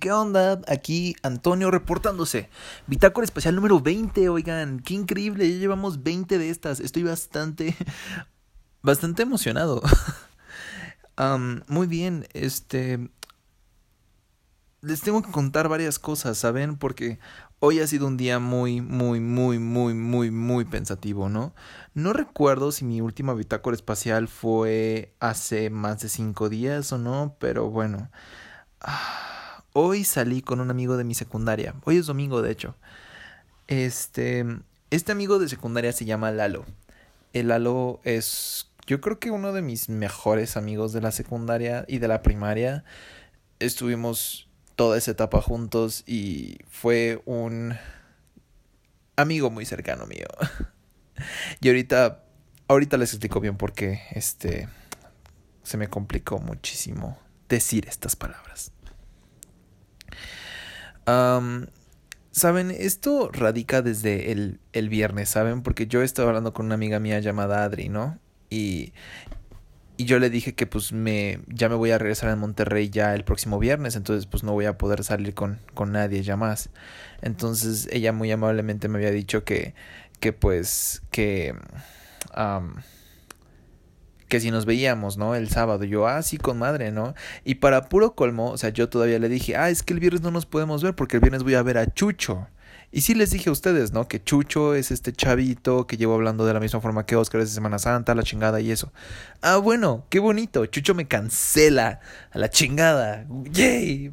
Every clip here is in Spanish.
¿Qué onda? Aquí Antonio reportándose. Bitácora especial número 20, oigan, qué increíble, ya llevamos 20 de estas. Estoy bastante, bastante emocionado. muy bien, este... Les tengo que contar varias cosas, ¿saben? Porque hoy ha sido un día muy, muy, muy, muy, muy, muy pensativo, ¿no? No recuerdo si mi última bitácora espacial fue hace más de cinco días o no, pero bueno. Ah, hoy salí con un amigo de mi secundaria. Hoy es domingo, de hecho. Este, este amigo de secundaria se llama Lalo. El Lalo es, yo creo que uno de mis mejores amigos de la secundaria y de la primaria. Estuvimos toda esa etapa juntos y fue un amigo muy cercano mío. y ahorita, ahorita les explico bien por qué este, se me complicó muchísimo decir estas palabras. Saben, esto radica desde el, el viernes, ¿saben? Porque yo estaba hablando con una amiga mía llamada Adri, ¿no? Y, y yo le dije que pues me ya me voy a regresar a Monterrey ya el próximo viernes, entonces pues no voy a poder salir con, con nadie ya más. Entonces ella muy amablemente me había dicho que, que pues que que si nos veíamos, ¿no? El sábado, yo, ah, sí, con madre, ¿no? Y para puro colmo, o sea, yo todavía le dije, ah, es que el viernes no nos podemos ver porque el viernes voy a ver a Chucho. Y sí les dije a ustedes, ¿no? Que Chucho es este chavito que llevo hablando de la misma forma que Oscar es de Semana Santa, la chingada y eso. Ah, bueno, qué bonito. Chucho me cancela a la chingada. ¡Yay!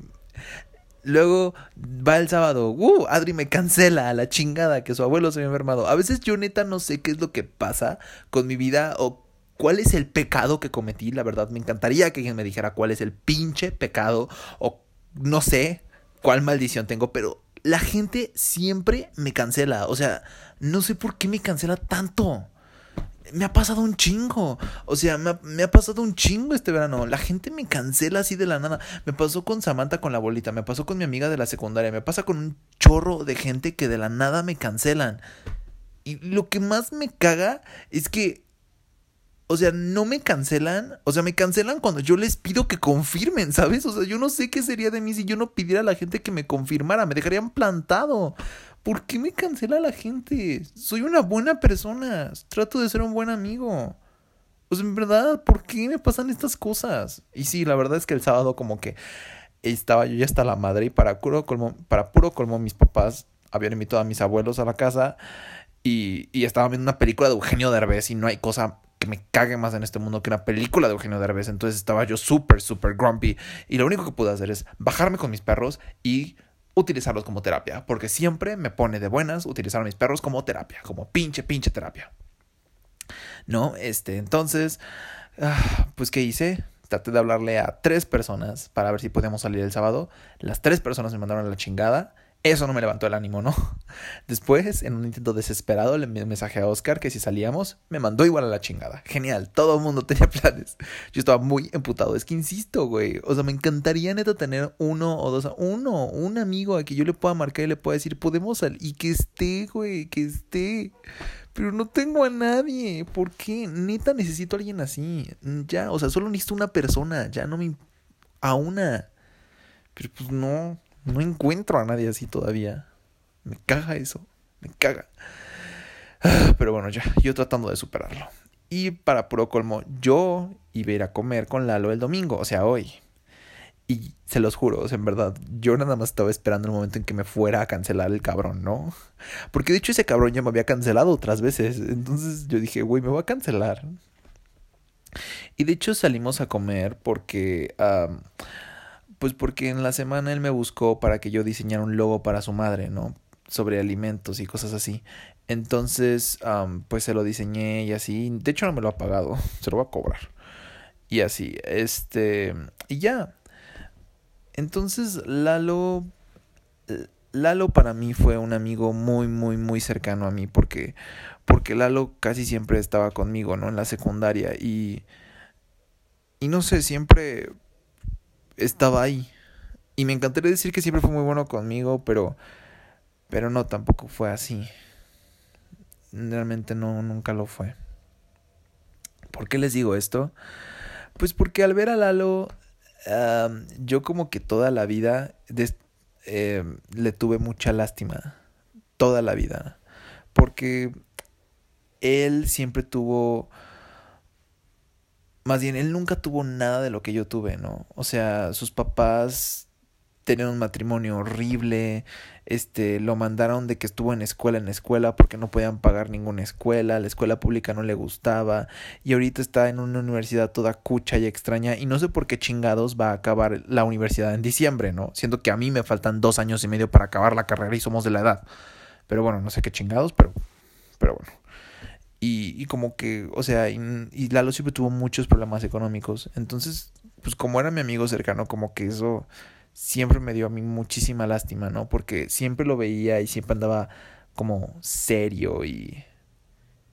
Luego va el sábado, ¡uh! Adri me cancela a la chingada que su abuelo se me ha enfermado. A veces yo neta no sé qué es lo que pasa con mi vida o cuál es el pecado que cometí. La verdad, me encantaría que alguien me dijera cuál es el pinche pecado o no sé cuál maldición tengo, pero la gente siempre me cancela. O sea, no sé por qué me cancela tanto. Me ha pasado un chingo. O sea, me ha, pasado un chingo este verano. La gente me cancela así de la nada. Me pasó con Samantha con la bolita. Me pasó con mi amiga de la secundaria. Me pasa con un chorro de gente que de la nada me cancelan. Y lo que más me caga es que o sea, no me cancelan. O sea, me cancelan cuando yo les pido que confirmen, ¿sabes? O sea, yo no sé qué sería de mí si yo no pidiera a la gente que me confirmara. Me dejarían plantado. ¿Por qué me cancela la gente? Soy una buena persona. Trato de ser un buen amigo. O sea, en verdad, ¿por qué me pasan estas cosas? Y sí, la verdad es que el sábado como que estaba yo ya hasta la madre y para puro colmo, para puro colmo mis papás habían invitado a mis abuelos a la casa y, y estaban viendo una película de Eugenio Derbez y no hay cosa que me cague más en este mundo que una película de Eugenio Derbez. Entonces estaba yo súper, súper grumpy. Y lo único que pude hacer es bajarme con mis perros y utilizarlos como terapia. Porque siempre me pone de buenas utilizar a mis perros como terapia. Como pinche, pinche terapia. ¿No? Este, entonces, ah, pues, ¿qué hice? Traté de hablarle a tres personas para ver si podíamos salir el sábado. Las tres personas me mandaron a la chingada. Eso no me levantó el ánimo, ¿no? Después, en un intento desesperado, le envié un mensaje a Oscar que si salíamos, me mandó igual a la chingada. Genial, todo el mundo tenía planes. Yo estaba muy emputado. Es que insisto, güey. O sea, me encantaría neta tener uno o dos, uno, un amigo a que yo le pueda marcar y le pueda decir, podemos salir. Y que esté, güey, que esté. Pero no tengo a nadie. ¿Por qué? Neta necesito a alguien así. Ya, o sea, solo necesito una persona. Ya no me. a una. Pero pues no. No encuentro a nadie así todavía. Me caga eso. Me caga. Ah, pero bueno, ya, yo tratando de superarlo. Y para puro colmo, yo iba a ir a comer con Lalo el domingo, o sea, hoy. Y se los juro, en verdad, yo nada más estaba esperando el momento en que me fuera a cancelar el cabrón, ¿no? Porque de hecho ese cabrón ya me había cancelado otras veces. Entonces yo dije, güey, me va a cancelar. Y de hecho salimos a comer porque... Pues porque en la semana él me buscó para que yo diseñara un logo para su madre, ¿no? Sobre alimentos y cosas así. Entonces, pues se lo diseñé y así. De hecho, no me lo ha pagado. Se lo va a cobrar. Y así. Este. Y ya. Entonces, Lalo. Lalo para mí fue un amigo muy, muy, muy cercano a mí. Porque. Porque Lalo casi siempre estaba conmigo, ¿no? En la secundaria. Y. Y no sé, siempre estaba ahí. Y me encantaría decir que siempre fue muy bueno conmigo, pero pero no tampoco fue así. Realmente no nunca lo fue. ¿Por qué les digo esto? Pues porque al ver a Lalo yo como que toda la vida eh, le tuve mucha lástima. Toda la vida. Porque él siempre tuvo... Más bien, él nunca tuvo nada de lo que yo tuve, ¿no? O sea, sus papás tener un matrimonio horrible, este, lo mandaron de que estuvo en escuela en escuela porque no podían pagar ninguna escuela, la escuela pública no le gustaba y ahorita está en una universidad toda cucha y extraña y no sé por qué chingados va a acabar la universidad en diciembre, ¿no? Siento que a mí me faltan dos años y medio para acabar la carrera y somos de la edad. Pero bueno, no sé qué chingados, pero, pero bueno. Y, y como que, o sea, y, Lalo siempre tuvo muchos problemas económicos. Entonces, pues como era mi amigo cercano, como que eso siempre me dio a mí muchísima lástima, ¿no? Porque siempre lo veía y siempre andaba como serio y,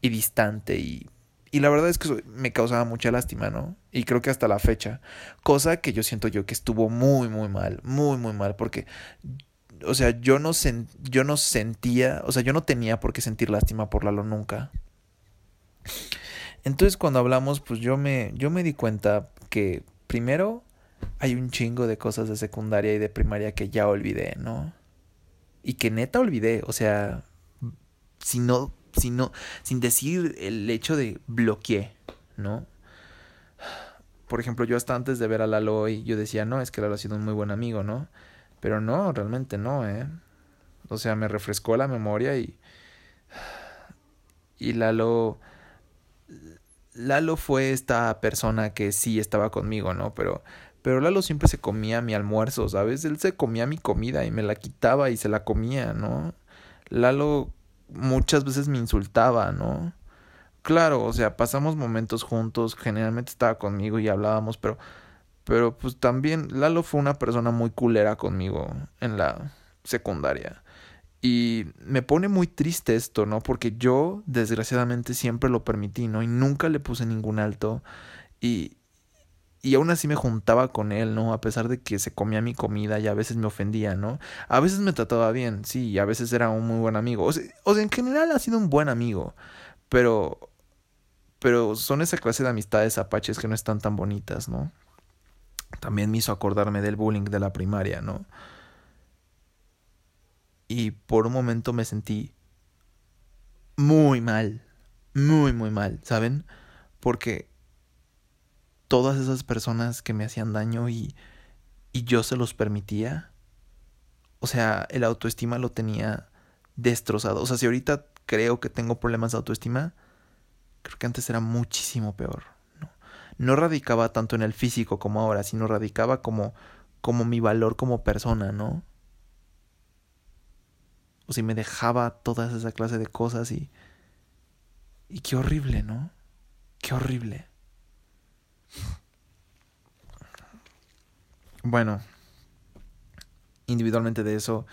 y distante y, y la verdad es que me causaba mucha lástima, ¿no? Y creo que hasta la fecha, cosa que yo siento yo que estuvo muy, muy mal, muy, muy mal, porque, o sea, yo no, yo no sentía, o sea, yo no tenía por qué sentir lástima por Lalo nunca. Entonces cuando hablamos, pues yo me, yo me di cuenta que primero hay un chingo de cosas de secundaria y de primaria que ya olvidé, ¿no? Y que neta olvidé, o sea, si no, si no, sin decir el hecho de bloqueé, ¿no? Por ejemplo, yo hasta antes de ver a Lalo hoy, yo decía, no, es que Lalo ha sido un muy buen amigo, ¿no? Pero no, realmente no, ¿eh? O sea, me refrescó la memoria y... Y Lalo... Lalo fue esta persona que sí estaba conmigo, ¿no? Pero pero Lalo siempre se comía mi almuerzo, ¿sabes? Él se comía mi comida y me la quitaba y se la comía, ¿no? Lalo muchas veces me insultaba, ¿no? Claro, o sea, pasamos momentos juntos, generalmente estaba conmigo y hablábamos, pero pero pues también Lalo fue una persona muy culera conmigo en la secundaria. Y me pone muy triste esto, ¿no? Porque yo, desgraciadamente, siempre lo permití, ¿no? Y nunca le puse ningún alto. Y, y aún así me juntaba con él, ¿no? A pesar de que se comía mi comida y a veces me ofendía, ¿no? A veces me trataba bien, sí, y a veces era un muy buen amigo. O sea, o sea, en general ha sido un buen amigo, pero... Pero son esa clase de amistades apaches que no están tan bonitas, ¿no? También me hizo acordarme del bullying de la primaria, ¿no? Y por un momento me sentí muy mal, muy, muy mal, ¿saben? Porque todas esas personas que me hacían daño y, y yo se los permitía. O sea, el autoestima lo tenía destrozado. O sea, si ahorita creo que tengo problemas de autoestima, creo que antes era muchísimo peor. No, no radicaba tanto en el físico como ahora, sino radicaba como, como mi valor como persona, ¿no? O si me dejaba toda esa clase de cosas y... Y qué horrible, ¿no? Qué horrible. Bueno, individualmente de eso,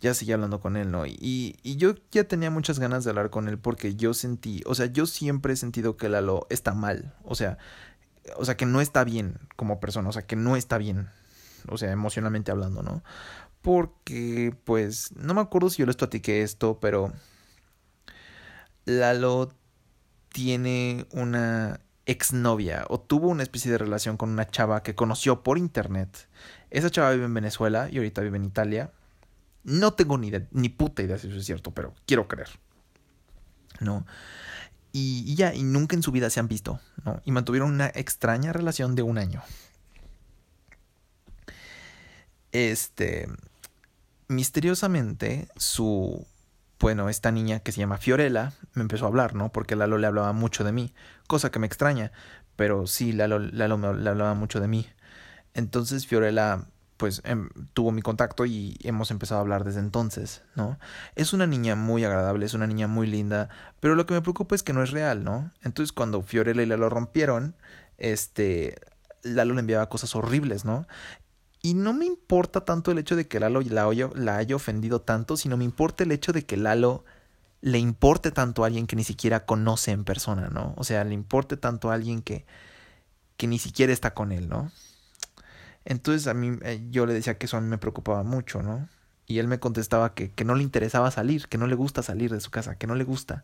ya seguí hablando con él, ¿no? Y, y yo ya tenía muchas ganas de hablar con él porque yo sentí, o sea, yo siempre he sentido que Lalo está mal, o sea, o sea, que no está bien como persona, o sea, que no está bien, o sea, emocionalmente hablando, ¿no? Porque, pues, no me acuerdo si yo les platiqué esto, pero Lalo tiene una exnovia o tuvo una especie de relación con una chava que conoció por internet. Esa chava vive en Venezuela y ahorita vive en Italia. No tengo ni, ni puta idea si eso es cierto, pero quiero creer. ¿No? Y, ya, y nunca en su vida se han visto, ¿no? Y mantuvieron una extraña relación de un año. Este. Misteriosamente, su bueno, esta niña que se llama Fiorella me empezó a hablar, ¿no? Porque Lalo le hablaba mucho de mí, cosa que me extraña, pero sí, Lalo, Lalo le hablaba mucho de mí. Entonces Fiorella, pues, em, tuvo mi contacto y hemos empezado a hablar desde entonces, ¿no? Es una niña muy agradable, es una niña muy linda, pero lo que me preocupa es que no es real, ¿no? Entonces cuando Fiorella y Lalo rompieron, este, Lalo le enviaba cosas horribles, ¿no? Y no me importa tanto el hecho de que Lalo la, la haya ofendido tanto, sino me importa el hecho de que Lalo le importe tanto a alguien que ni siquiera conoce en persona, ¿no? O sea, le importe tanto a alguien que, que ni siquiera está con él, ¿no? Entonces a mí eh, yo le decía que eso a mí me preocupaba mucho, ¿no? Y él me contestaba que, que no le interesaba salir, que no le gusta salir de su casa, que no le gusta.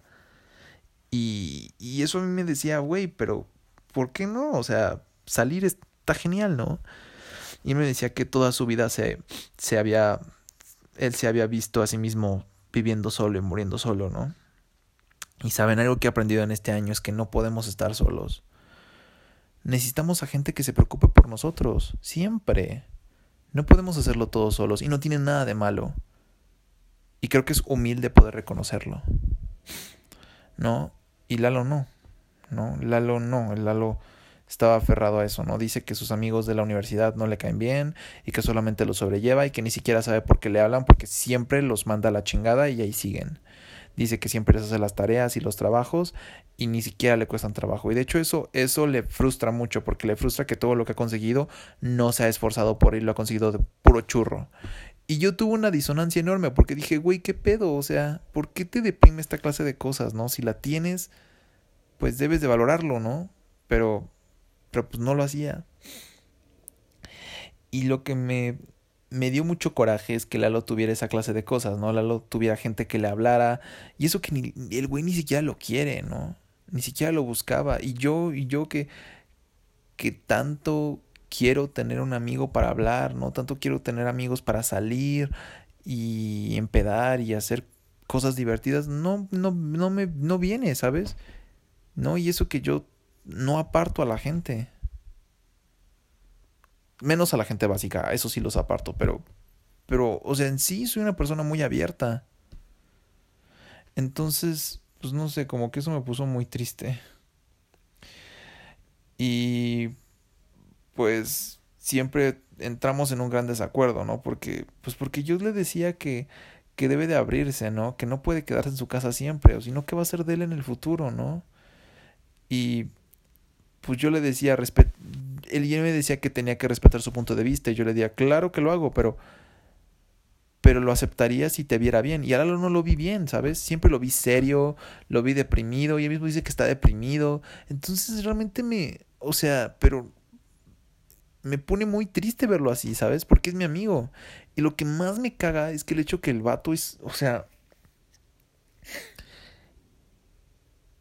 Y, y eso a mí me decía, güey, pero ¿por qué no? O sea, salir está genial, ¿no? Y él me decía que toda su vida se, se había, él se había visto a sí mismo viviendo solo y muriendo solo, ¿no? Y saben, algo que he aprendido en este año es que no podemos estar solos. Necesitamos a gente que se preocupe por nosotros, siempre. No podemos hacerlo todos solos y no tiene nada de malo. Y creo que es humilde poder reconocerlo. ¿No? Y Lalo no. ¿No? Lalo no. Lalo estaba aferrado a eso, ¿no? Dice que sus amigos de la universidad no le caen bien y que solamente los sobrelleva y que ni siquiera sabe por qué le hablan porque siempre los manda a la chingada y ahí siguen. Dice que siempre les hace las tareas y los trabajos y ni siquiera le cuestan trabajo. Y de hecho eso, eso le frustra mucho porque le frustra que todo lo que ha conseguido no se ha esforzado por él, lo ha conseguido de puro churro. Y yo tuve una disonancia enorme porque dije, güey, ¿qué pedo? O sea, ¿por qué te deprime esta clase de cosas, no? Si la tienes, pues debes de valorarlo, ¿no? Pero, pero pues no lo hacía. Y lo que me, me dio mucho coraje es que Lalo tuviera esa clase de cosas, ¿no? Lalo tuviera gente que le hablara. Y eso que ni, el güey ni siquiera lo quiere, ¿no? Ni siquiera lo buscaba. Y yo, y yo que, que tanto quiero tener un amigo para hablar, ¿no? Tanto quiero tener amigos para salir y empedar y hacer cosas divertidas, no, no, no me, no viene, ¿sabes? No, y eso que yo no aparto a la gente. Menos a la gente básica, eso sí los aparto, pero, pero, o sea, en sí soy una persona muy abierta. Entonces, pues no sé, como que eso me puso muy triste. Y pues siempre entramos en un gran desacuerdo, ¿no? Porque, pues porque yo le decía que, que debe de abrirse, ¿no? Que no puede quedarse en su casa siempre, o sino que va a ser de él en el futuro, ¿no? Y pues yo le decía, él me decía que tenía que respetar su punto de vista y yo le decía, claro que lo hago, pero pero lo aceptaría si te viera bien. Y ahora no lo vi bien, ¿sabes? Siempre lo vi serio, lo vi deprimido, y él mismo dice que está deprimido. Entonces realmente me, o sea, pero me pone muy triste verlo así, ¿sabes? Porque es mi amigo. Y lo que más me caga es que el hecho que el vato es, o sea...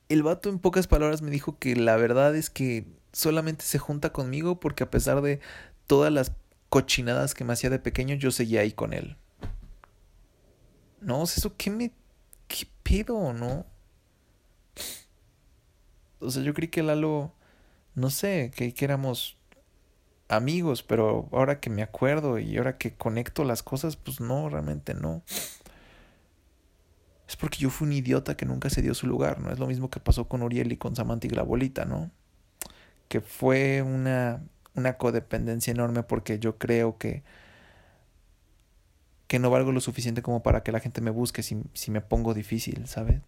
El vato en pocas palabras me dijo que la verdad es que solamente se junta conmigo porque a pesar de todas las cochinadas que me hacía de pequeño, yo seguía ahí con él. No, eso qué me... ¿Qué pedo, no? O sea, yo creí que Lalo... No sé, que, que éramos amigos, pero ahora que me acuerdo y ahora que conecto las cosas, pues no, realmente no. Es porque yo fui un idiota que nunca se dio su lugar, ¿no? Es lo mismo que pasó con Uriel y con Samantha y la abuelita, ¿no? Que fue una, una codependencia enorme porque yo creo que que no valgo lo suficiente como para que la gente me busque si, si me pongo difícil, ¿sabes?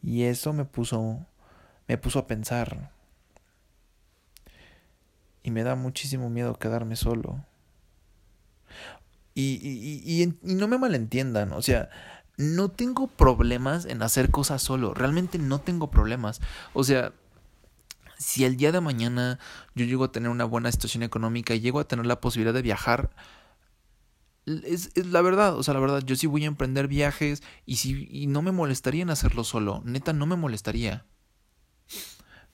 Y eso me puso me puso a pensar y me da muchísimo miedo quedarme solo. Y, y, y, y, no me malentiendan, o sea, no tengo problemas en hacer cosas solo, realmente no tengo problemas. O sea, si el día de mañana yo llego a tener una buena situación económica y llego a tener la posibilidad de viajar, es, es, la verdad, o sea, la verdad, yo sí voy a emprender viajes y, si, y no me molestaría en hacerlo solo, neta, no me molestaría.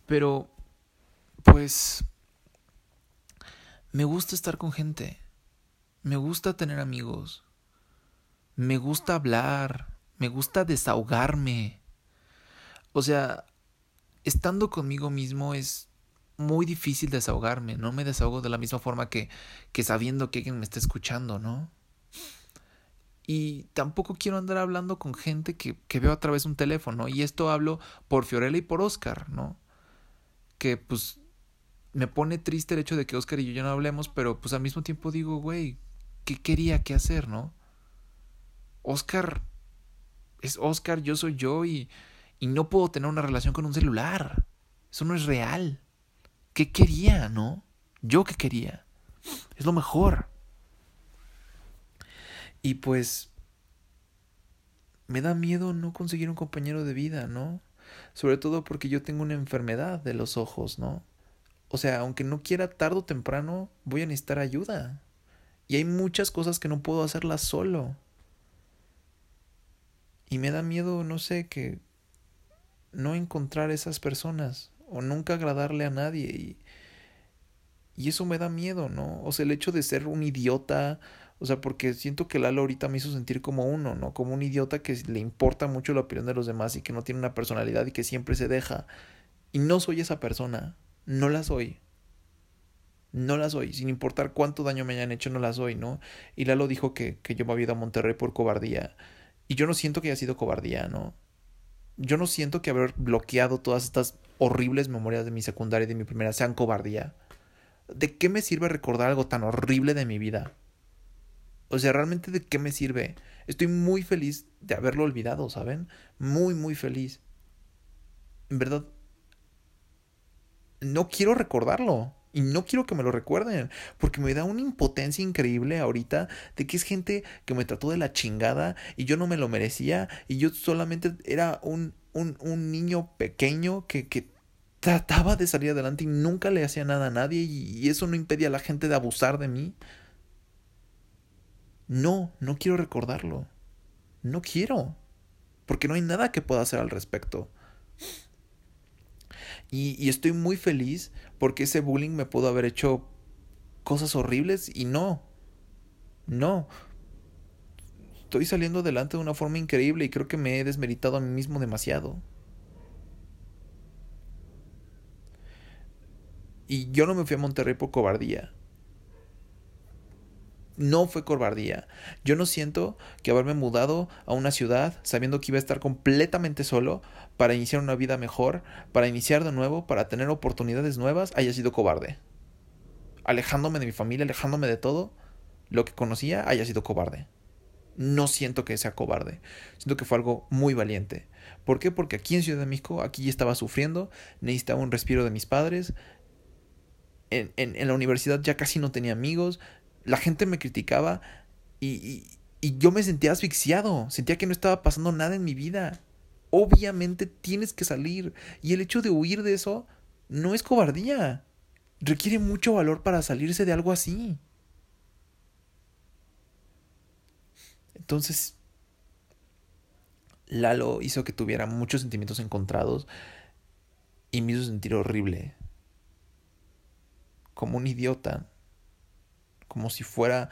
Pero, pues, me gusta estar con gente. Me gusta tener amigos. Me gusta hablar. Me gusta desahogarme. O sea, estando conmigo mismo es muy difícil desahogarme. No me desahogo de la misma forma que, que sabiendo que alguien me está escuchando, ¿no? Y tampoco quiero andar hablando con gente que, que veo a través de un teléfono. Y esto hablo por Fiorella y por Oscar, ¿no? Que pues me pone triste el hecho de que Oscar y yo ya no hablemos, pero pues al mismo tiempo digo, güey, ¿qué quería que hacer, no? Oscar es Oscar, yo soy yo y, y no puedo tener una relación con un celular. Eso no es real. ¿Qué quería, no? Yo qué quería. Es lo mejor. Y pues me da miedo no conseguir un compañero de vida, ¿no? Sobre todo porque yo tengo una enfermedad de los ojos, ¿no? O sea, aunque no quiera tarde o temprano, voy a necesitar ayuda. Y hay muchas cosas que no puedo hacerlas solo. Y me da miedo, no sé, que no encontrar esas personas o nunca agradarle a nadie. Y, Y eso me da miedo, ¿no? O sea, el hecho de ser un idiota, o sea, porque siento que Lalo ahorita me hizo sentir como uno, ¿no? Como un idiota que le importa mucho la opinión de los demás y que no tiene una personalidad y que siempre se deja. Y no soy esa persona, no la soy. No la soy, sin importar cuánto daño me hayan hecho, no la soy, ¿no? Y Lalo dijo que, que yo me había ido a Monterrey por cobardía. Y yo no siento que haya sido cobardía, ¿no? Yo no siento que haber bloqueado todas estas horribles memorias de mi secundaria y de mi primera sean cobardía. ¿De qué me sirve recordar algo tan horrible de mi vida? O sea, realmente de qué me sirve. Estoy muy feliz de haberlo olvidado, ¿saben? Muy, muy feliz. En verdad, no quiero recordarlo. Y no quiero que me lo recuerden, porque me da una impotencia increíble ahorita de que es gente que me trató de la chingada y yo no me lo merecía y yo solamente era un, un, un niño pequeño que, que trataba de salir adelante y nunca le hacía nada a nadie y, eso no impedía a la gente de abusar de mí. No, no quiero recordarlo. No quiero. Porque no hay nada que pueda hacer al respecto. Y, y, estoy muy feliz porque ese bullying me pudo haber hecho cosas horribles y no. No. Estoy saliendo adelante de una forma increíble y creo que me he desmeritado a mí mismo demasiado. Y yo no me fui a Monterrey por cobardía. No fue cobardía. Yo no siento que haberme mudado a una ciudad sabiendo que iba a estar completamente solo para iniciar una vida mejor, para iniciar de nuevo, para tener oportunidades nuevas, haya sido cobarde. Alejándome de mi familia, alejándome de todo lo que conocía, haya sido cobarde. No siento que sea cobarde. Siento que fue algo muy valiente. ¿Por qué? Porque aquí en Ciudad de México, aquí estaba sufriendo, necesitaba un respiro de mis padres, en, la universidad ya casi no tenía amigos, la gente me criticaba y yo me sentía asfixiado, sentía que no estaba pasando nada en mi vida. Obviamente tienes que salir y el hecho de huir de eso no es cobardía. Requiere mucho valor para salirse de algo así. Entonces, Lalo hizo que tuviera muchos sentimientos encontrados y me hizo sentir horrible como un idiota, como si fuera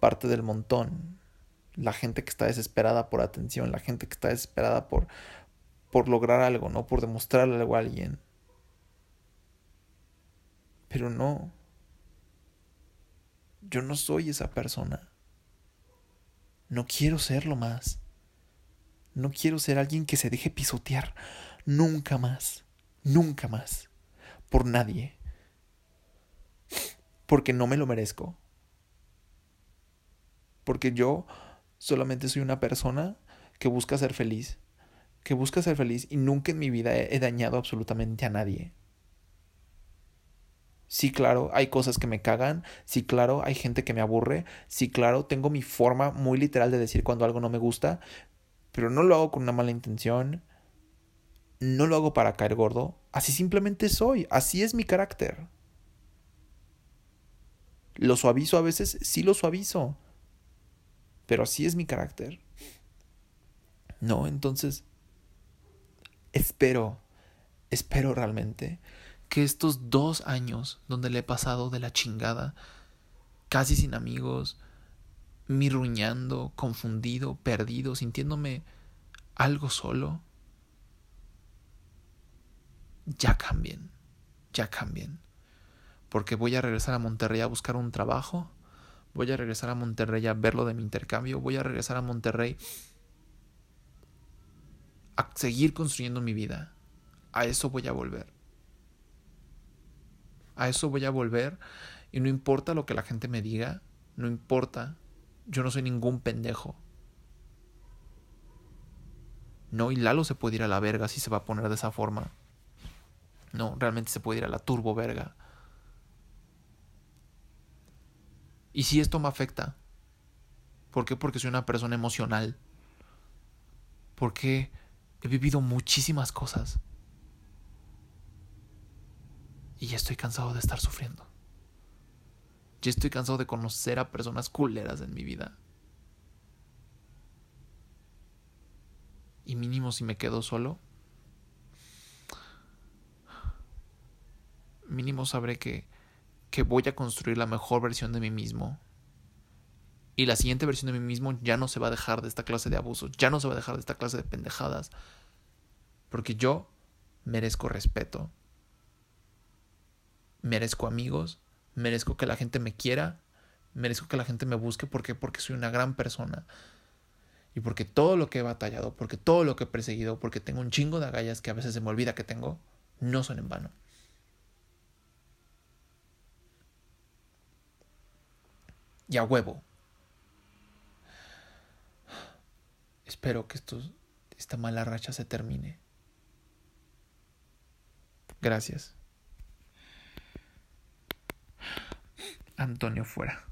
parte del montón, la gente que está desesperada por atención, la gente que está desesperada por, por lograr algo, ¿no? Por demostrarle algo a alguien. Pero no. Yo no soy esa persona. No quiero serlo más. No quiero ser alguien que se deje pisotear. Nunca más. Nunca más. Por nadie porque no me lo merezco. Porque yo solamente soy una persona que busca ser feliz, que busca ser feliz y nunca en mi vida he, dañado absolutamente a nadie. Sí, claro, hay cosas que me cagan, sí, claro, hay gente que me aburre, sí, claro, tengo mi forma muy literal de decir cuando algo no me gusta, pero no lo hago con una mala intención, no lo hago para caer gordo, así simplemente soy, así es mi carácter. ¿Lo suavizo a veces? Sí lo suavizo. Pero así es mi carácter. No, entonces espero, espero realmente que estos dos años donde le he pasado de la chingada, casi sin amigos, mirruñando, confundido, perdido, sintiéndome algo solo, ya cambien, ya cambien porque voy a regresar a Monterrey a buscar un trabajo, voy a regresar a Monterrey a ver lo de mi intercambio, voy a regresar a Monterrey a seguir construyendo mi vida. A eso voy a volver. A eso voy a volver y no importa lo que la gente me diga, no importa, yo no soy ningún pendejo. No, y Lalo se puede ir a la verga si se va a poner de esa forma. No, realmente se puede ir a la turbo verga. Y si esto me afecta. ¿Por qué? Porque soy una persona emocional. Porque he vivido muchísimas cosas. Y ya estoy cansado de estar sufriendo. Ya estoy cansado de conocer a personas culeras en mi vida. Y mínimo si me quedo solo. Mínimo sabré que que voy a construir la mejor versión de mí mismo. Y la siguiente versión de mí mismo ya no se va a dejar de esta clase de abusos, ya no se va a dejar de esta clase de pendejadas. Porque yo merezco respeto. Merezco amigos, merezco que la gente me quiera, merezco que la gente me busque porque porque soy una gran persona. Y porque todo lo que he batallado, porque todo lo que he perseguido, porque tengo un chingo de agallas que a veces se me olvida que tengo, no son en vano. Y a huevo. Espero que esto, esta mala racha se termine. Gracias. Antonio fuera.